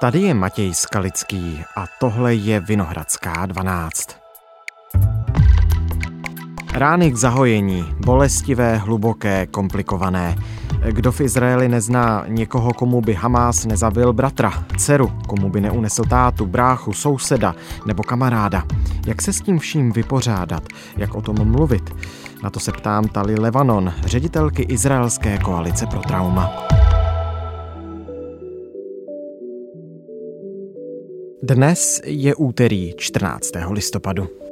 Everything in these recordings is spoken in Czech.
Tady je Matěj Skalický a tohle je Vinohradská 12. Rány k zahojení, bolestivé, hluboké, komplikované. Kdo v Izraeli nezná někoho, komu by Hamás nezabil bratra, dceru, komu by neunesl tátu, bráchu, souseda nebo kamaráda? Jak se s tím vším vypořádat? Jak o tom mluvit? Na to se ptám Tali Levanon, ředitelky Izraelské koalice pro trauma. Dnes je úterý 14. listopadu.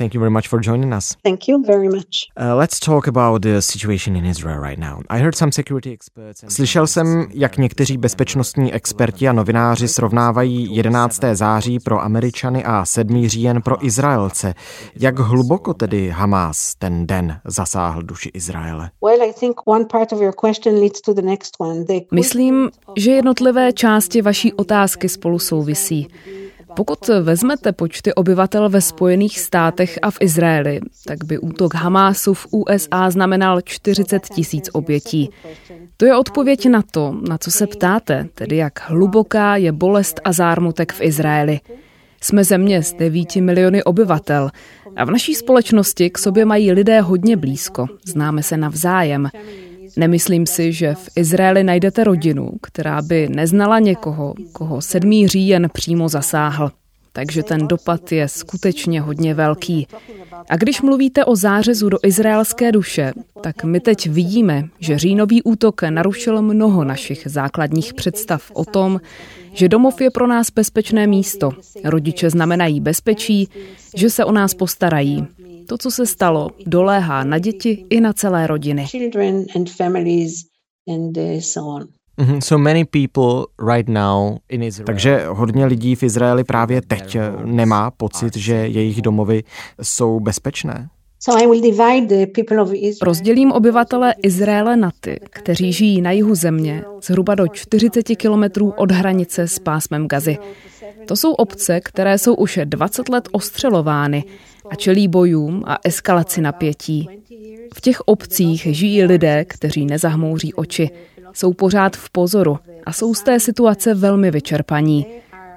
Thank you very much for joining us. Thank you very much. Uh, let's talk about the situation in Israel right now. I heard some security experts. And... Slyšel jsem, jak někteří bezpečnostní experti a novináři srovnávají 11. září pro Američany a 7. říjen pro Izraelce. Jak hluboko tedy Hamas ten den zasáhl duši Izraele? Myslím, že jednotlivé části vaší otázky spolu souvisí. Pokud vezmete počty obyvatel ve Spojených státech a v Izraeli, tak by útok Hamásu v USA znamenal 40 tisíc obětí. To je odpověď na to, na co se ptáte, tedy jak hluboká je bolest a zármutek v Izraeli. Jsme země s 9 miliony obyvatel a v naší společnosti k sobě mají lidé hodně blízko, známe se navzájem. Nemyslím si, že v Izraeli najdete rodinu, která by neznala někoho, koho sedmý říjen přímo zasáhl. Takže ten dopad je skutečně hodně velký. A když mluvíte o zářezu do izraelské duše, tak my teď vidíme, že říjnový útok narušil mnoho našich základních představ o tom, že domov je pro nás bezpečné místo. Rodiče znamenají bezpečí, že se o nás postarají. To, co se stalo, doléhá na děti i na celé rodiny. So many people right now in Israel. Takže hodně lidí v Izraeli právě teď nemá pocit, že jejich domovy jsou bezpečné. Rozdělím obyvatele Izraele na ty, kteří žijí na jihu země, zhruba do 40 kilometrů od hranice s pásmem Gazy. To jsou obce, které jsou už 20 let ostřelovány a čelí bojům a eskalaci napětí. V těch obcích žijí lidé, kteří nezahmouří oči, jsou pořád v pozoru a jsou z té situace velmi vyčerpaní.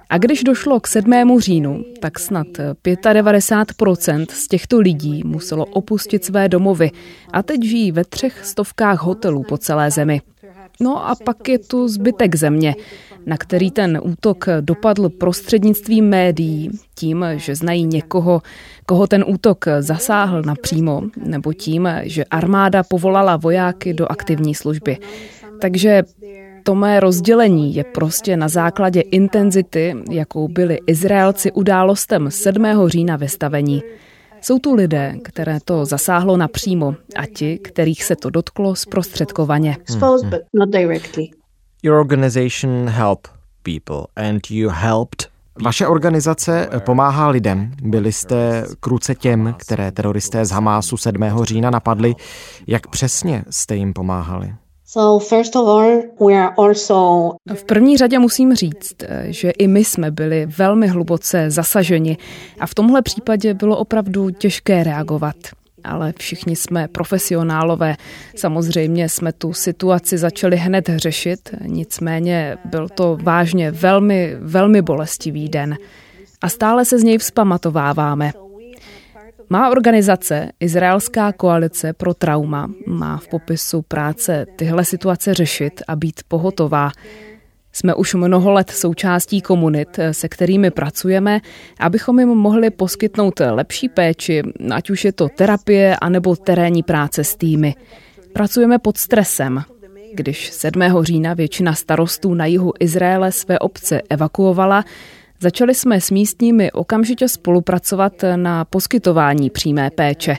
A když došlo k 7. říjnu, tak snad 95% z těchto lidí muselo opustit své domovy a teď žijí ve třech stovkách hotelů po celé zemi. No a pak je tu zbytek země, na který ten útok dopadl prostřednictvím médií, tím, že znají někoho, koho ten útok zasáhl napřímo, nebo tím, že armáda povolala vojáky do aktivní služby. Takže to mé rozdělení je prostě na základě intenzity, jakou byli Izraelci událostem 7. října vystavení. Jsou tu lidé, které to zasáhlo napřímo a ti, kterých se to dotklo zprostředkovaně. Hmm. Your organization help people and you helped vaše organizace pomáhá lidem. Byli jste kruce těm, které teroristé z Hamásu 7. října napadli. Jak přesně jste jim pomáhali? V první řadě musím říct, že i my jsme byli velmi hluboce zasaženi a v tomhle případě bylo opravdu těžké reagovat. Ale všichni jsme profesionálové. Samozřejmě jsme tu situaci začali hned řešit, nicméně byl to vážně velmi, velmi bolestivý den. A stále se z něj vzpamatováváme. Má organizace Izraelská koalice pro trauma má v popisu práce tyhle situace řešit a být pohotová. Jsme už mnoho let součástí komunit, se kterými pracujeme, abychom jim mohli poskytnout lepší péči, ať už je to terapie anebo terénní práce s týmy. Pracujeme pod stresem. Když 7. října většina starostů na jihu Izraele své obce evakuovala, Začali jsme s místními okamžitě spolupracovat na poskytování přímé péče.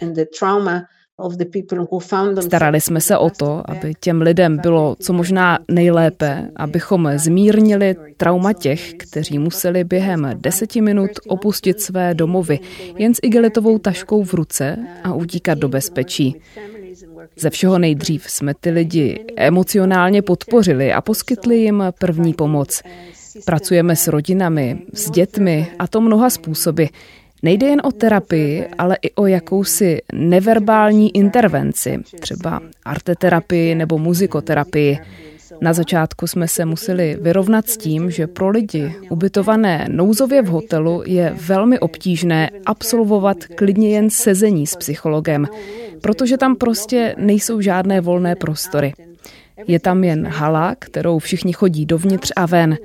Starali jsme se o to, aby těm lidem bylo co možná nejlépe, abychom zmírnili trauma těch, kteří museli během deseti minut opustit své domovy jen s igelitovou taškou v ruce a utíkat do bezpečí. Ze všeho nejdřív jsme ty lidi emocionálně podpořili a poskytli jim první pomoc. Pracujeme s rodinami, s dětmi a to mnoha způsoby. Nejde jen o terapii, ale i o jakousi neverbální intervenci, třeba arteterapii nebo muzikoterapii. Na začátku jsme se museli vyrovnat s tím, že pro lidi ubytované nouzově v hotelu je velmi obtížné absolvovat klidně jen sezení s psychologem, protože tam prostě nejsou žádné volné prostory. Je tam jen hala, kterou všichni chodí dovnitř a ven.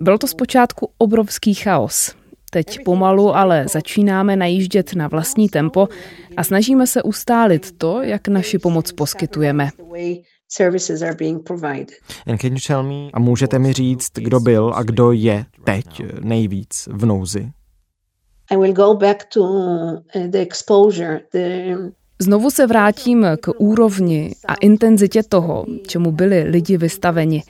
Byl to zpočátku obrovský chaos. Teď pomalu ale začínáme najíždět na vlastní tempo a snažíme se ustálit to, jak naši pomoc poskytujeme. And can you tell me, a můžete mi říct, kdo byl a kdo je teď nejvíc v nouzi? I will go back to uh, the exposure, the Znovu se vrátím k úrovni a intenzitě toho, čemu byli lidi vystaveni.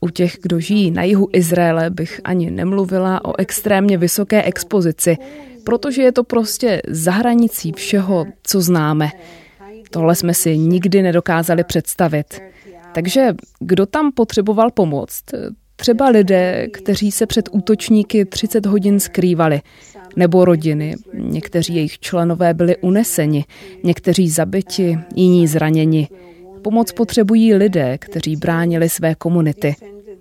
U těch, kdo žijí na jihu Izraele, bych ani nemluvila o extrémně vysoké expozici, protože je to prostě za hranicí všeho, co známe. Tohle jsme si nikdy nedokázali představit. Takže kdo tam potřeboval pomoct? Třeba lidé, kteří se před útočníky 30 hodin skrývali, nebo rodiny. Někteří jejich členové byli uneseni, někteří zabiti, jiní zraněni. Pomoc potřebují lidé, kteří bránili své komunity.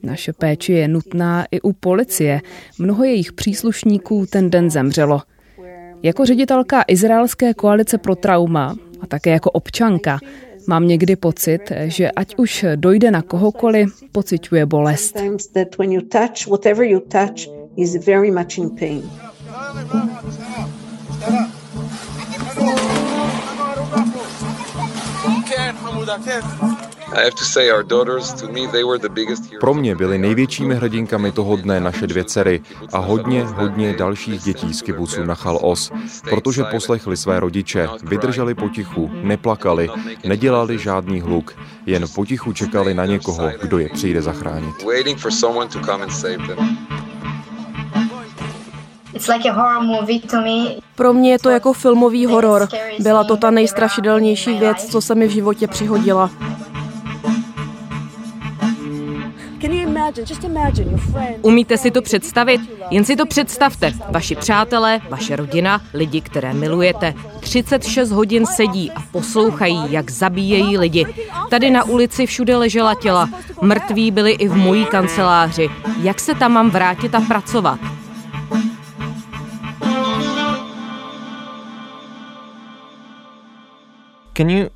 Naše péče je nutná i u policie. Mnoho jejich příslušníků ten den zemřelo. Jako ředitelka Izraelské koalice pro trauma a také jako občanka mám někdy pocit, že ať už dojde na kohokoliv, pociťuje bolest. Pro mě byly největšími hrdinkami toho dne naše dvě dcery a hodně, hodně dalších dětí z kibucu Nachal Os, protože poslechli své rodiče, vydrželi potichu, neplakali, nedělali žádný hluk, jen potichu čekali na někoho, kdo je přijde zachránit. Pro mě je to jako filmový horor. Byla to ta nejstrašidelnější věc, co se mi v životě přihodila. Umíte si to představit? Jen si to představte. Vaši přátelé, vaše rodina, lidi, které milujete, 36 hodin sedí a poslouchají, jak zabíjejí lidi. Tady na ulici všude ležela těla. Mrtví byli i v mojí kanceláři. Jak se tam mám vrátit a pracovat? Can you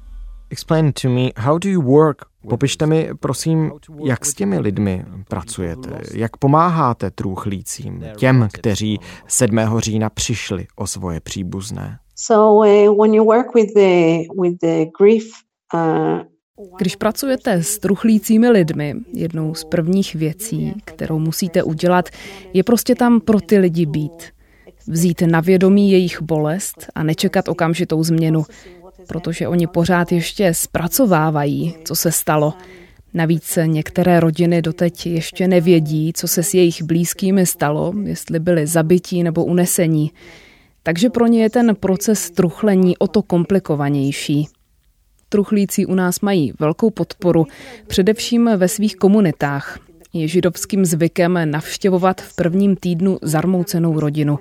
explain to me how do you work? Popište mi, prosím, jak s těmi lidmi pracujete, jak pomáháte trůchlícím, těm, kteří 7. října přišli o svoje příbuzné. So when you work with the with the grief uh, když pracujete s truchlícími lidmi, jednou z prvních věcí, kterou musíte udělat, je prostě tam pro ty lidi být. Vzít na vědomí jejich bolest a nečekat okamžitou změnu protože oni pořád ještě zpracovávají, co se stalo. Navíc některé rodiny doteď ještě nevědí, co se s jejich blízkými stalo, jestli byli zabití nebo unesení. Takže pro ně je ten proces truchlení o to komplikovanější. Truchlíci u nás mají velkou podporu, především ve svých komunitách. Je židovským zvykem navštěvovat v prvním týdnu zarmoucenou rodinu.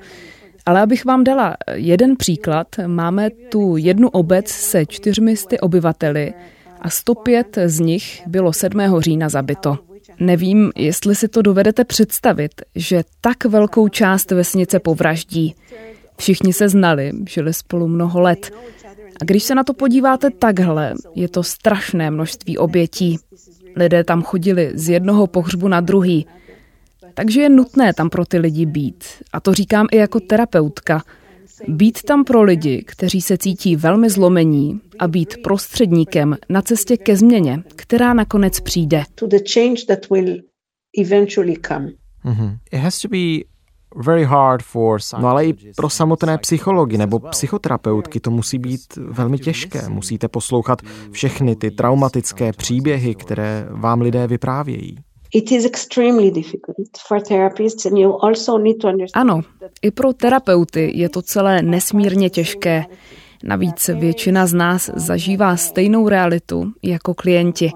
Ale abych vám dala jeden příklad, máme tu jednu obec se čtyřmisty obyvateli a 105 z nich bylo 7. října zabito. Nevím, jestli si to dovedete představit, že tak velkou část vesnice povraždí. Všichni se znali, žili spolu mnoho let. A když se na to podíváte takhle, je to strašné množství obětí. Lidé tam chodili z jednoho pohřbu na druhý. Takže je nutné tam pro ty lidi být. A to říkám i jako terapeutka. Být tam pro lidi, kteří se cítí velmi zlomení a být prostředníkem na cestě ke změně, která nakonec přijde. Mm-hmm. It has to be very hard for no ale i pro samotné psychologi nebo psychoterapeutky to musí být velmi těžké. Musíte poslouchat všechny ty traumatické příběhy, které vám lidé vyprávějí. Ano, i pro terapeuty je to celé nesmírně těžké. Navíc většina z nás zažívá stejnou realitu jako klienti.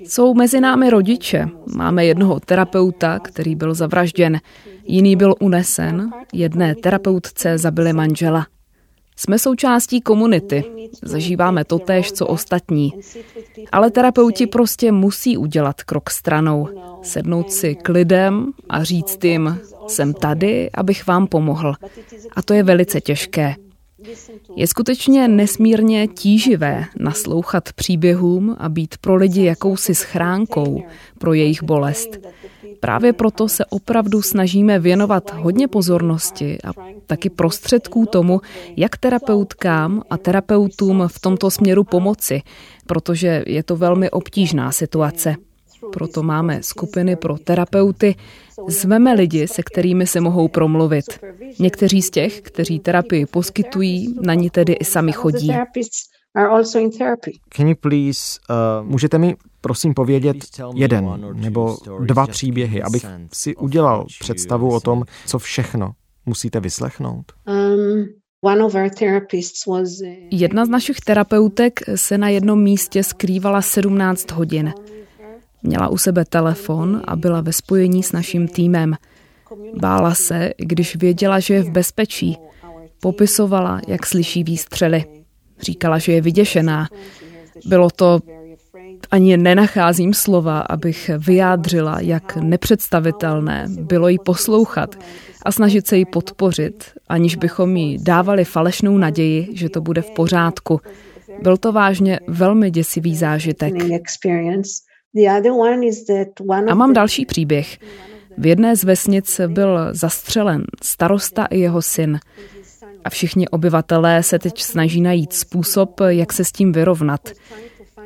Jsou mezi námi rodiče. Máme jednoho terapeuta, který byl zavražděn, jiný byl unesen, jedné terapeutce zabili manžela. Jsme součástí komunity, zažíváme to též, co ostatní. Ale terapeuti prostě musí udělat krok stranou, sednout si k lidem a říct jim, jsem tady, abych vám pomohl. A to je velice těžké. Je skutečně nesmírně tíživé naslouchat příběhům a být pro lidi jakousi schránkou pro jejich bolest. Právě proto se opravdu snažíme věnovat hodně pozornosti a taky prostředků tomu, jak terapeutkám a terapeutům v tomto směru pomoci, protože je to velmi obtížná situace. Proto máme skupiny pro terapeuty, zveme lidi, se kterými se mohou promluvit. Někteří z těch, kteří terapii poskytují, na ní tedy i sami chodí. Can you please, uh, můžete mi prosím povědět jeden nebo dva příběhy, abych si udělal představu o tom, co všechno musíte vyslechnout? Um, Jedna z našich terapeutek se na jednom místě skrývala 17 hodin. Měla u sebe telefon a byla ve spojení s naším týmem. Bála se, když věděla, že je v bezpečí. Popisovala, jak slyší výstřely. Říkala, že je vyděšená. Bylo to ani nenacházím slova, abych vyjádřila, jak nepředstavitelné bylo jí poslouchat a snažit se jí podpořit, aniž bychom jí dávali falešnou naději, že to bude v pořádku. Byl to vážně velmi děsivý zážitek. A mám další příběh. V jedné z vesnic byl zastřelen starosta i jeho syn. A všichni obyvatelé se teď snaží najít způsob, jak se s tím vyrovnat.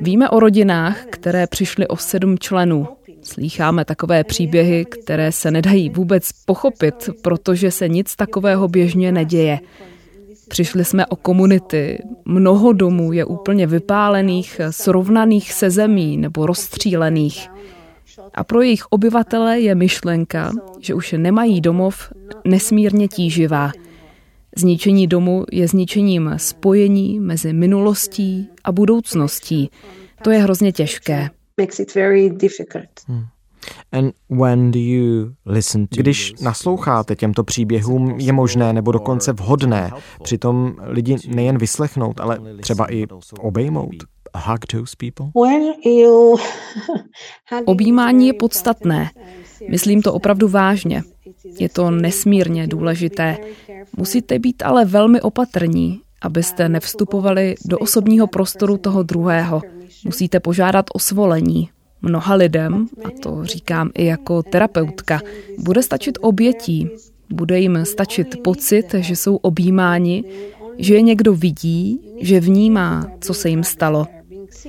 Víme o rodinách, které přišly o sedm členů. Slýcháme takové příběhy, které se nedají vůbec pochopit, protože se nic takového běžně neděje. Přišli jsme o komunity, mnoho domů je úplně vypálených, srovnaných se zemí nebo rozstřílených. A pro jejich obyvatele je myšlenka, že už nemají domov, nesmírně tíživá. Zničení domu je zničením spojení mezi minulostí a budoucností. To je hrozně těžké. Hmm. Když nasloucháte těmto příběhům, je možné nebo dokonce vhodné přitom lidi nejen vyslechnout, ale třeba i obejmout. Hug those people? Objímání je podstatné. Myslím to opravdu vážně. Je to nesmírně důležité. Musíte být ale velmi opatrní, abyste nevstupovali do osobního prostoru toho druhého. Musíte požádat o svolení. Mnoha lidem, a to říkám i jako terapeutka, bude stačit obětí. Bude jim stačit pocit, že jsou objímáni, že je někdo vidí, že vnímá, co se jim stalo.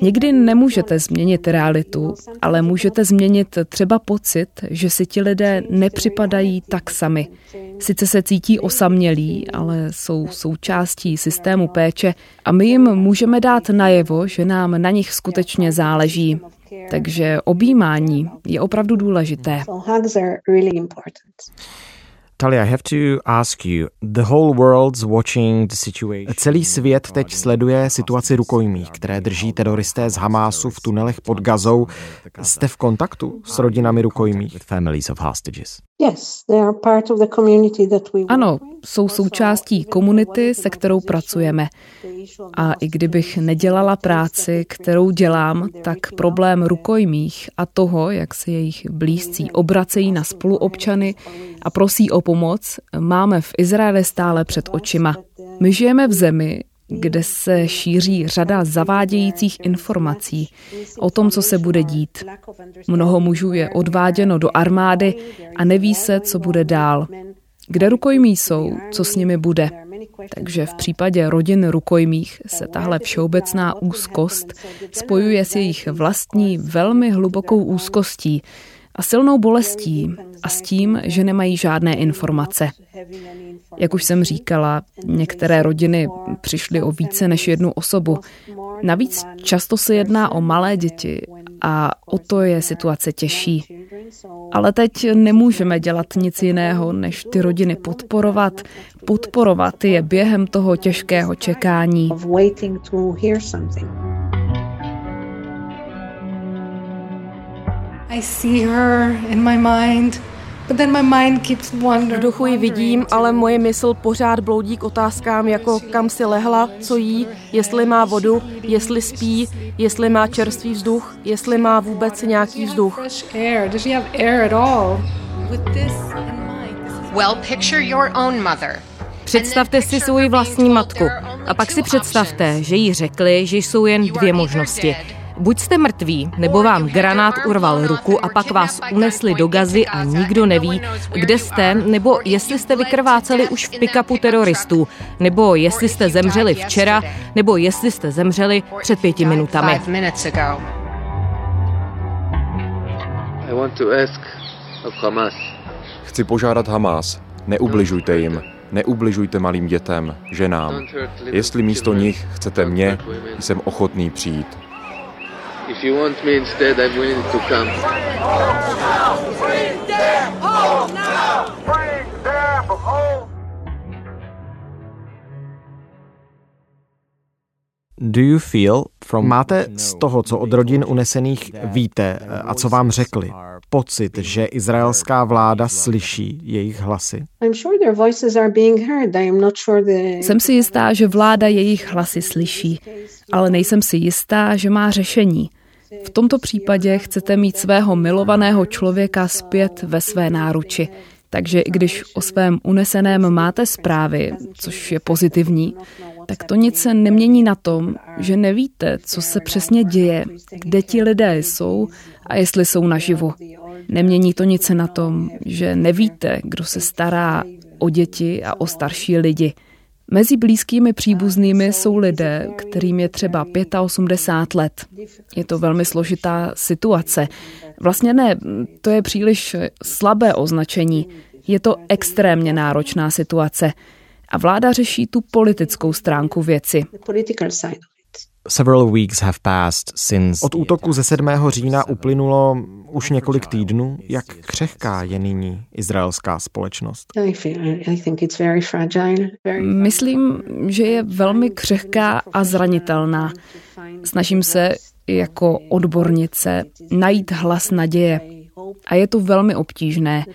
Někdy nemůžete změnit realitu, ale můžete změnit třeba pocit, že si ti lidé nepřipadají tak sami. Sice se cítí osamělí, ale jsou součástí systému péče a my jim můžeme dát najevo, že nám na nich skutečně záleží. Takže objímání je opravdu důležité. Talia, I have to ask you, the whole world's watching the situation. Celý svět teď sleduje situaci rukojmích, které drží teroristé z Hamásu v tunelech pod Gazou. Jste v kontaktu s rodinami rukojmích? Families of hostages. Ano, jsou součástí komunity, se kterou pracujeme. A i kdybych nedělala práci, kterou dělám, tak problém rukojmích a toho, jak se jejich blízcí obracejí na spoluobčany a prosí o pomoc, máme v Izraeli stále před očima. My žijeme v zemi, kde se šíří řada zavádějících informací o tom, co se bude dít. Mnoho mužů je odváděno do armády a neví se, co bude dál. Kde rukojmí jsou, co s nimi bude. Takže v případě rodin rukojmích se tahle všeobecná úzkost spojuje s jejich vlastní velmi hlubokou úzkostí, a silnou bolestí a s tím, že nemají žádné informace. Jak už jsem říkala, některé rodiny přišly o více než jednu osobu. Navíc často se jedná o malé děti a o to je situace těžší. Ale teď nemůžeme dělat nic jiného, než ty rodiny podporovat, podporovat je během toho těžkého čekání. I see her in my mind V duchu ji vidím, ale moje mysl pořád bloudí k otázkám jako kam si lehla, co jí, jestli má vodu, jestli spí, jestli má čerstvý vzduch, jestli má vůbec nějaký vzduch. Well, picture your own mother. Představte si svoji vlastní matku a pak si představte, že jí řekli, že jsou jen dvě možnosti. Buď jste mrtví, nebo vám granát urval ruku a pak vás unesli do gazy a nikdo neví, kde jste, nebo jestli jste vykrváceli už v pikapu teroristů, nebo jestli jste zemřeli včera, nebo jestli jste zemřeli před pěti minutami. Chci požádat Hamas, neubližujte jim, neubližujte malým dětem, ženám. Jestli místo nich chcete mě, jsem ochotný přijít. If you want me instead, I'm willing to come. Bring them home now! Bring them home! Do you feel from... Máte z toho, co od rodin unesených víte a co vám řekli, pocit, že izraelská vláda slyší jejich hlasy? Jsem si jistá, že vláda jejich hlasy slyší, ale nejsem si jistá, že má řešení. V tomto případě chcete mít svého milovaného člověka zpět ve své náruči. Takže i když o svém uneseném máte zprávy, což je pozitivní, tak to nic nemění na tom, že nevíte, co se přesně děje, kde ti lidé jsou a jestli jsou naživu. Nemění to nic na tom, že nevíte, kdo se stará o děti a o starší lidi. Mezi blízkými příbuznými jsou lidé, kterým je třeba 85 let. Je to velmi složitá situace. Vlastně ne, to je příliš slabé označení. Je to extrémně náročná situace. A vláda řeší tu politickou stránku věci. Od útoku ze 7. října uplynulo už několik týdnů. Jak křehká je nyní izraelská společnost? Myslím, že je velmi křehká a zranitelná. Snažím se jako odbornice najít hlas naděje. A je to velmi obtížné.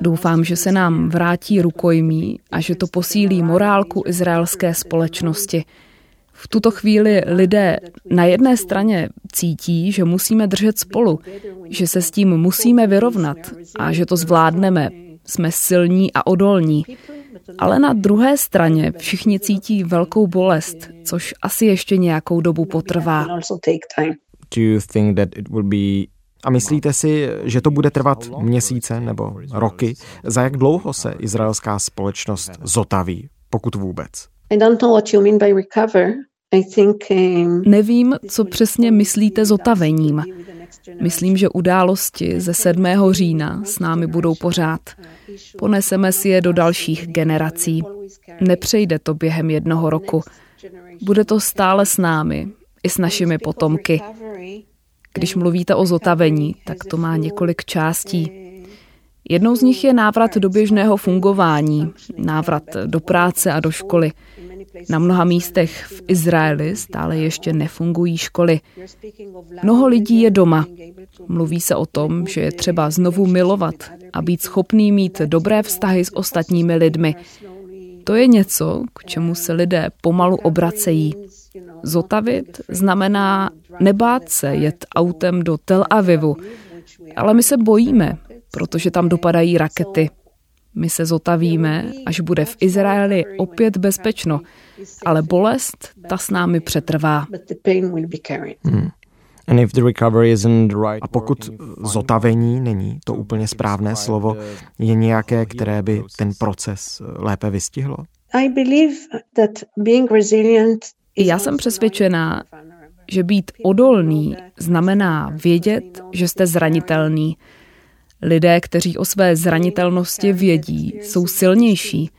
Doufám, že se nám vrátí rukojmí a že to posílí morálku izraelské společnosti. V tuto chvíli lidé na jedné straně cítí, že musíme držet spolu, že se s tím musíme vyrovnat a že to zvládneme. Jsme silní a odolní. Ale na druhé straně všichni cítí velkou bolest, což asi ještě nějakou dobu potrvá. Do you think that it will be a myslíte si, že to bude trvat měsíce nebo roky? Za jak dlouho se izraelská společnost zotaví, pokud vůbec? Nevím, co přesně myslíte s otavením. Myslím, že události ze 7. října s námi budou pořád. Poneseme si je do dalších generací. Nepřejde to během jednoho roku. Bude to stále s námi, i s našimi potomky. Když mluvíte o zotavení, tak to má několik částí. Jednou z nich je návrat do běžného fungování, návrat do práce a do školy. Na mnoha místech v Izraeli stále ještě nefungují školy. Mnoho lidí je doma. Mluví se o tom, že je třeba znovu milovat a být schopný mít dobré vztahy s ostatními lidmi. To je něco, k čemu se lidé pomalu obracejí. Zotavit znamená nebát se jet autem do Tel Avivu, ale my se bojíme, protože tam dopadají rakety. My se zotavíme, až bude v Izraeli opět bezpečno, ale bolest, ta s námi přetrvá. Hmm. A pokud zotavení není to úplně správné slovo, je nějaké, které by ten proces lépe vystihlo? Já jsem přesvědčená, že být odolný znamená vědět, že jste zranitelný. Lidé, kteří o své zranitelnosti vědí, jsou silnější,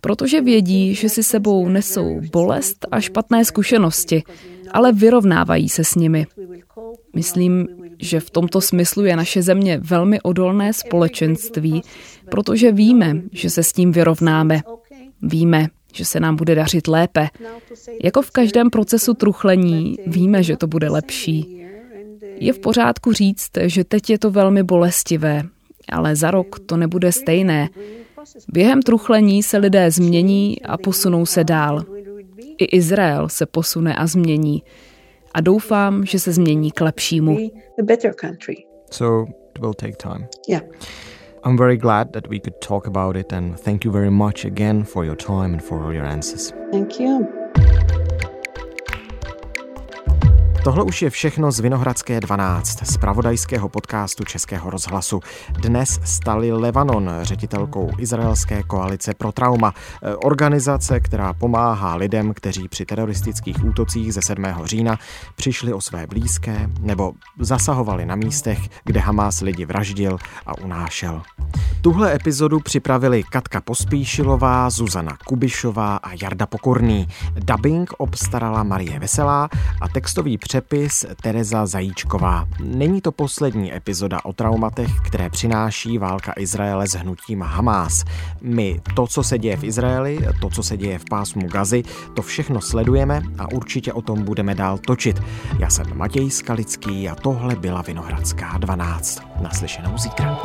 protože vědí, že si sebou nesou bolest a špatné zkušenosti, ale vyrovnávají se s nimi. Myslím, že v tomto smyslu je naše země velmi odolné společenství, protože víme, že se s tím vyrovnáme. Víme, že se nám bude dařit lépe. Jako v každém procesu truchlení víme, že to bude lepší. Je v pořádku říct, že teď je to velmi bolestivé, ale za rok to nebude stejné. Během truchlení se lidé změní a posunou se dál. I Izrael se posune a změní. A doufám, že se změní k lepšímu. So it will take time. Yeah. I'm very glad that we could talk about it and thank you very much again for your time and for all your answers. Thank you. Tohle už je všechno z Vinohradské 12, z pravodajského podcastu Českého rozhlasu. Dnes stali Levanon ředitelkou izraelské koalice pro trauma, eh, organizace, která pomáhá lidem, kteří při teroristických útocích ze 7. října přišli o své blízké nebo zasahovali na místech, kde Hamás lidi vraždil a unášel. Tuhle epizodu připravili Katka Pospíšilová, Zuzana Kubišová a Jarda Pokorný. Dubbing obstarala Marie Veselá a textový přepis Tereza Zajíčková. Není to poslední epizoda o traumatech, které přináší válka Izraele s hnutím Hamás. My to, co se děje v Izraeli, to, co se děje v pásmu Gazy, to všechno sledujeme a určitě o tom budeme dál točit. Já jsem Matěj Skalický a tohle byla Vinohradská 12. Naslyšenou zítra.